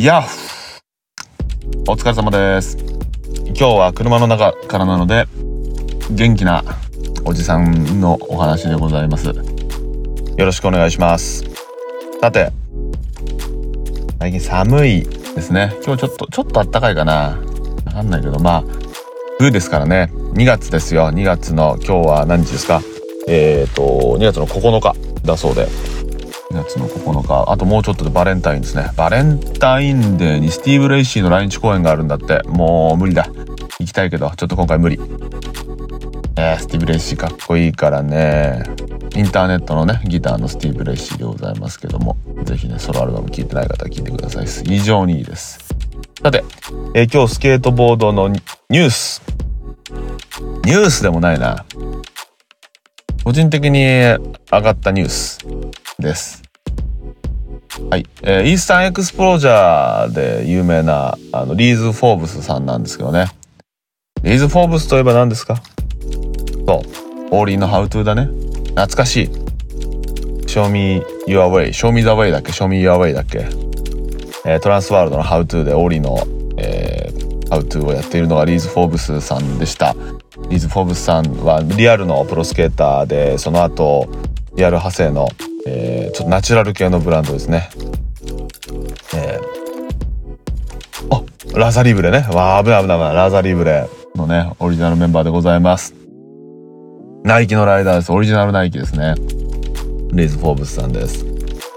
いやお疲れ様です。今日は車の中からなので元気なおじさんのお話でございます。よろしくお願いします。さて最近寒いですね。今日ちょっとちょっと暖かいかな。わかんないけどまあ冬ですからね。2月ですよ。2月の今日は何日ですか？えっ、ー、と2月の9日だそうで。2月の9日。あともうちょっとでバレンタインですね。バレンタインデーにスティーブ・レイシーの来日公演があるんだって。もう無理だ。行きたいけど。ちょっと今回無理。えー、スティーブ・レイシーかっこいいからね。インターネットのねギターのスティーブ・レイシーでございますけども。是非ねソロアルバム聴いてない方は聴いてください。非常にいいです。さて、えー、今日スケートボードのニュース。ニュースでもないな。個人的に上がったニュースです。はい、えー、 Eastern Exposure で有名なあのリーズ・フォーブスさんなんですけどね。リーズ・フォーブスといえば何ですか？そう、オーリーのハウトゥーだね。懐かしい。Show me your way, show me the way だっけ？Show me your way だっけ？えー、トランスワールドのハウトゥーでオーリーの、えー、ハウトゥーをやっているのがリーズ・フォーブスさんでした。リーズ・フォーブスさんはリアルのプロスケーターで、その後、リアル派生のえー、ちょっとナチュラル系のブランドですね。えー、あ Rasa Libre ね。わあ、危ない危ない危ない。 Rasa Libre のね、オリジナルメンバーでございます。ナイキのライダーです。オリジナルナイキですね。リーズ・フォーブスさんです。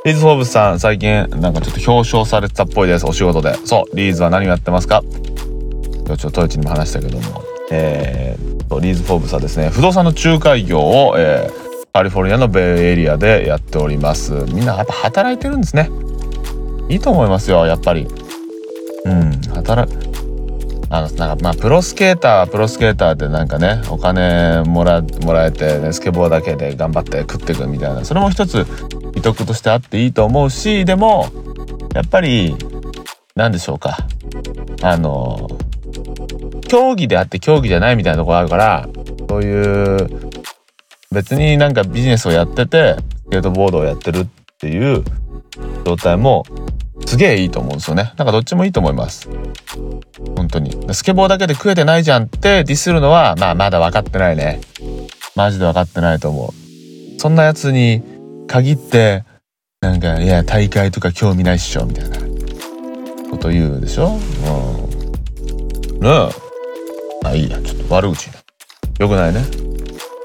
リーズ・フォーブスさん、最近なんかちょっと表彰されてたっぽいです。お仕事で。そう、リーズは何をやってますか？今日ちょっとトヨチにも話したけども。えー、リーズ・フォーブスはですね、不動産の仲介業を、えー、カリフォルニアのベイエリアでやっております。みんなやっぱ働いてるんですね。いいと思いますよやっぱり。うん働あのなんかまあプロスケータープロスケーターってなんかねお金もらもらえて、ね、スケボーだけで頑張って食っていくみたいなそれも一つ美徳としてあっていいと思うしでもやっぱり何でしょうか。あの競技であって競技じゃないみたいなところあるからそういう別になんかビジネスをやっててスケートボードをやってるっていう状態もすげえいいと思うんですよね。なんかどっちもいいと思います。本当に。スケボーだけで食えてないじゃんってディスるのは、まあまだ分かってないね。マジで分かってないと思う。そんなやつに限って、なんか、いや、大会とか興味ないっしょ、みたいなこと言うでしょ？うん。ねえ。まあいいや、ちょっと悪口よくないね。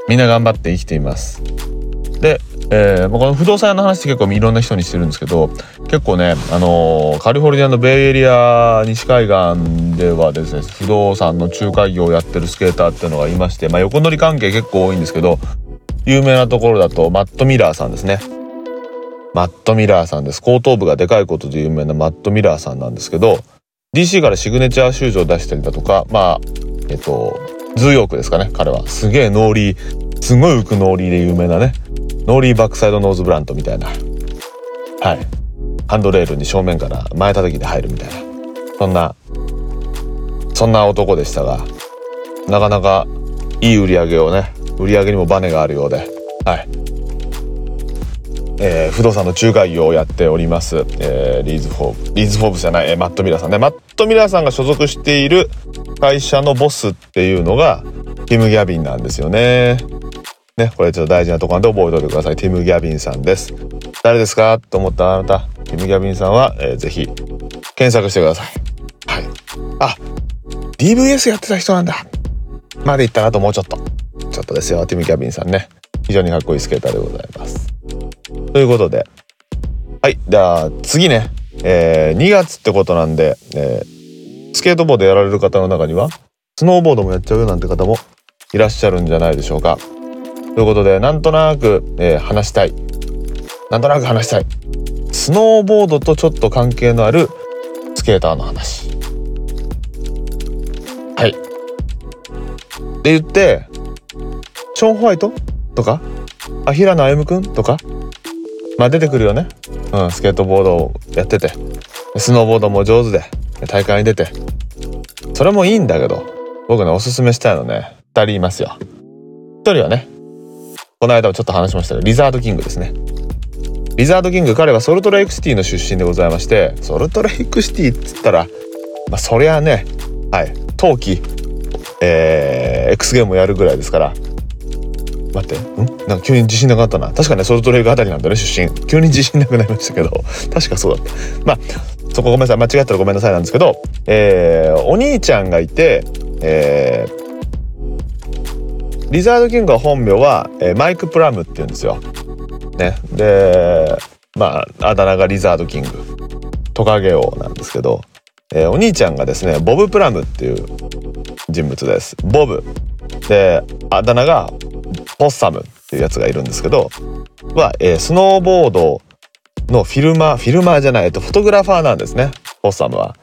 みんな頑張って生きています。で、えー、この不動産屋の話って結構いろんな人にしてるんですけど結構ね、あのー、カリフォルニアのベイエリア西海岸ではですね不動産の仲介業をやってるスケーターっていうのがいまして、まあ、横乗り関係結構多いんですけど有名なところだとマット・ミラーさんですね。マット・ミラーさんです。後頭部がでかいことで有名なマット・ミラーさんなんですけど DC からシグネチャーシューズを出したりだとかまあえっと Zoo York ですかね彼は。すげえノーリーすごい浮くノーリーで有名なね。ノーリーバックサイドノーズブラントみたいな。はい。ハンドレールに正面から前叩きで入るみたいな。そんなそんな男でしたがなかなかいい売り上げをね売り上げにもバネがあるようで。はい。えー、不動産の仲介業をやっております、えー、リーズ・フォーブリーズ・フォーブじゃない、えー、マット・ミラーさんねマット・ミラーさんが所属している会社のボスっていうのがティム・ギャビンなんですよね。ね、これちょっと大事なところなんで覚えておいてください。ティム・ギャビンさんです。誰ですか？と思ったあなた、ティム・ギャビンさんは、えー、ぜひ検索してください。はい。あ、DVS やってた人なんだ。まで言ったなともうちょっと。ちょっとですよ、ティム・ギャビンさんね。非常にかっこいいスケーターでございます。ということで。はい。じゃあ、次ね。えー、2月ってことなんで、えースケートボードやられる方の中にはスノーボードもやっちゃうよなんて方もいらっしゃるんじゃないでしょうか。ということでなんとなく、えー、話したいなんとなく話したいスノーボードとちょっと関係のあるスケーターの話。はい。で言ってショーン・ホワイト？とか？あ平野歩夢君とか？まあ出てくるよね。うん、スケートボードをやってて。スノーボードも上手で。大会に出て。それもいいんだけど僕ねおすすめしたいのね。2人いますよ。1人はねこの間もちょっと話しましたけどリザードキングですね。リザードキング彼はソルトレイクシティの出身でございましてソルトレイクシティっつったらまあそりゃねはい冬季えー、X ゲームをやるぐらいですから待って。ん？なんか急に自信なくなったな。確かねソルトレイクあたりなんだね出身。急に自信なくなりましたけど。確かそうだった。まあそこごめんなさい。間違ったらごめんなさい。なんですけど、えー、お兄ちゃんがいて、えー、リザードキングは本名は、えー、マイク・プラムっていうんですよ。ね。でまああだ名がリザードキング。トカゲ王なんですけど、えー、お兄ちゃんがですねボブ・プラムっていう人物です。ボブ。であだ名がポッサムっていうやつがいるんですけどは、えー、スノーボードのフィルマーフィルマーじゃない、と、フォトグラファーなんですね。ポッサムは。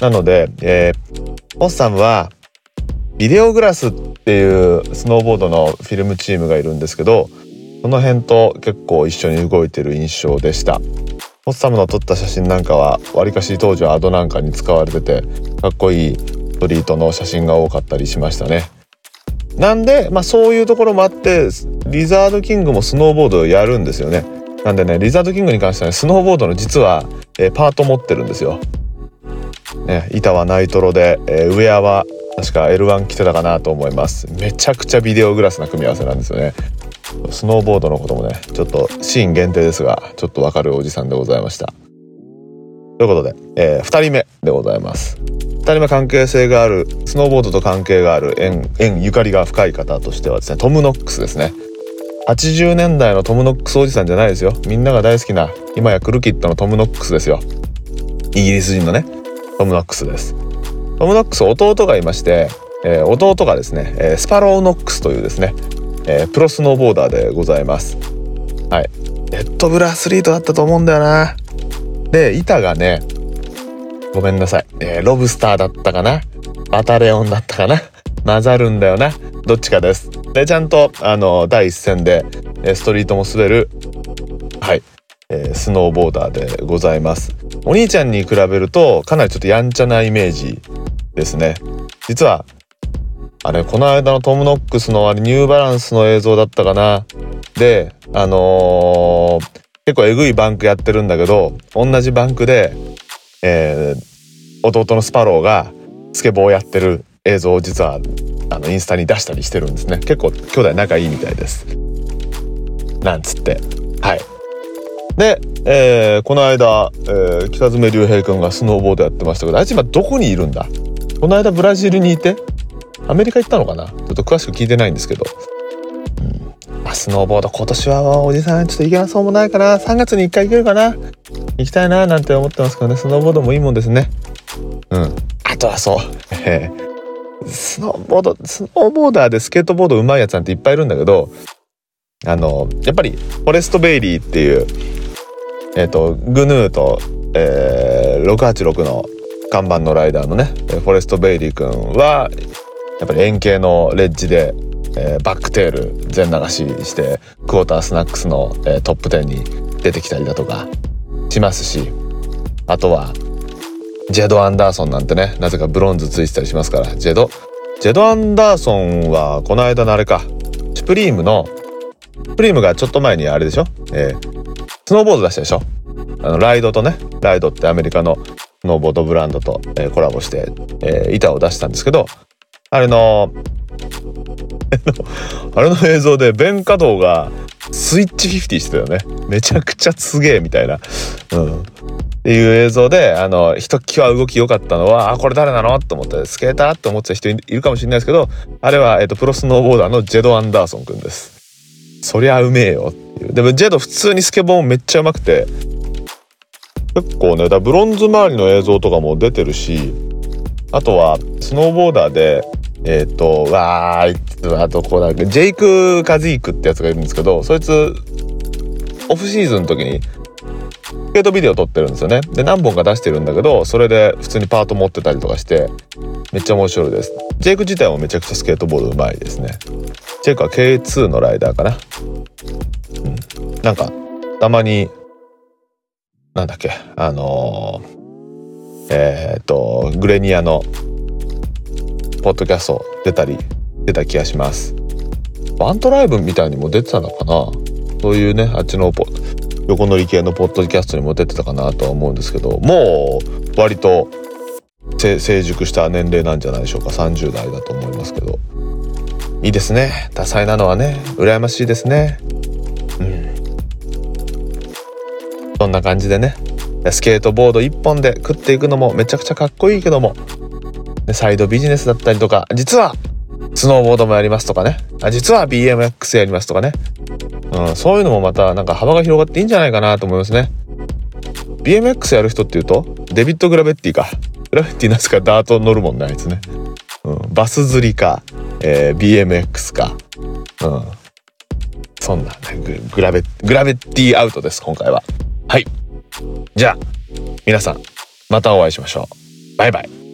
なので、えー、ポッサムはビデオグラスっていうスノーボードのフィルムチームがいるんですけどその辺と結構一緒に動いてる印象でした。ポッサムの撮った写真なんかはわりかし当時はアドなんかに使われててかっこいいストリートの写真が多かったりしましたね。なんで、まあ、そういうところもあってリザードキングもスノーボードをやるんですよね。なんでねリザードキングに関しては、ね、スノーボードの実は、えー、パート持ってるんですよ、ね、板はナイトロで、えー、ウェアは確か L1 着てたかなと思います。めちゃくちゃビデオグラスな組み合わせなんですよね。スノーボードのこともねちょっとシーン限定ですがちょっとわかるおじさんでございました。ということで、えー、2人目でございます。2人目関係性があるスノーボードと関係がある縁縁ゆかりが深い方としてはですねトム・ノックスですね。80年代のトム・ノックスおじさんじゃないですよ。みんなが大好きな今や Krooked のトム・ノックスですよ。イギリス人のねトム・ノックスです。トム・ノックス弟がいまして、えー、弟がですね、えー、スパロー・ノックスというですね、えー、プロスノーボーダーでございます。はい。レッドブルアスリートだったと思うんだよな。で板がねごめんなさい、えー、 Lobster だったかな？ Bataleon だったかな？混ざるんだよな。どっちかです。でちゃんとあの第一線でストリートも滑るはい、えー、スノーボーダーでございます。お兄ちゃんに比べるとかなりちょっとやんちゃなイメージですね。実はあれこの間のトム・ノックスのあれニューバランスの映像だったかな？であのー、結構えぐいバンクやってるんだけど同じバンクで、えー、弟のスパローがスケボーをやってる映像を実はあのインスタに出したりしてるんですね。結構兄弟仲いいみたいです。なんつって。はい。で、えー、この間、えー、北爪竜平君がスノーボードやってましたけどあいつ今どこにいるんだ？この間ブラジルにいてアメリカ行ったのかな？ちょっと詳しく聞いてないんですけど。まあ、スノーボード今年はおじさんちょっと行けなそうもないかな。3月に1回行けるかな？行きたいななんて思ってますけどね。スノーボードもいいもんですね。うん。あとはそう、えー、スノーボードスノーボーダーでスケートボード上手いやつなんていっぱいいるんだけどあのやっぱりフォレスト・ベイリーっていうえっ、ー、と GNU と、えー、686の看板のライダーのねフォレスト・ベイリー君はやっぱり円形のレッジでえー、バックテール全流ししてクォータースナックスの、えー、トップ10に出てきたりだとかしますしあとはジェド・アンダーソンなんてねなぜかブロンズついてたりしますから。ジェド。ジェド・アンダーソンはこの間のあれか。シュプリームのプリームがちょっと前にあれでしょ、えー、スノーボード出したでしょ？あのライドとねライドってアメリカのスノーボードブランドと、えー、コラボして、えー、板を出したんですけどあれの あれの映像でベンカドーがスイッチ50してたよね。めちゃくちゃすげえみたいな、うん、っていう映像であのひときわ動き良かったのはあこれ誰なのと思ってスケーターって思ってた人いるかもしれないですけどあれは、えーと、プロスノーボーダーのジェド・アンダーソンくんです。そりゃうめえよっていう。でもジェド普通にスケボーめっちゃうまくて結構ねだブロンズ周りの映像とかも出てるしあとはスノーボーダーでえっ、ー、と、わー、あとこうだジェイク・カズイクってやつがいるんですけど、そいつ、オフシーズンの時に、スケートビデオ撮ってるんですよね。で、何本か出してるんだけど、それで普通にパート持ってたりとかして、めっちゃ面白いです。ジェイク自体もめちゃくちゃスケートボード上手いですね。ジェイクは K2 のライダーかな。うん。なんか、たまに、なんだっけ、あのー、えっ、ー、と、グレニアのポッドキャスト出たり出た気がします。バントライブみたいにも出てたのかな？そういうねあっちの横乗り系のポッドキャストにも出てたかなとは思うんですけどもう割と成熟した年齢なんじゃないでしょうか？30代だと思いますけど。いいですね。多彩なのはね。羨ましいですね。うん。そんな感じでね。スケートボード1本で食っていくのもめちゃくちゃかっこいいけどもサイドビジネスだったりとか実はスノーボードもやりますとかね。あ実は BMX やりますとかね、うん、そういうのもまたなんか幅が広がっていいんじゃないかなと思いますね。BMX やる人っていうとデビッド・グラベッティか。グラベッティなんすか？ダート乗るもんねあいつね、うん、バス釣りか、えー、BMX か。うん。そんな、ね、グラベグラベッティアウトです今回は。はい。じゃあ皆さんまたお会いしましょう。バイバイ。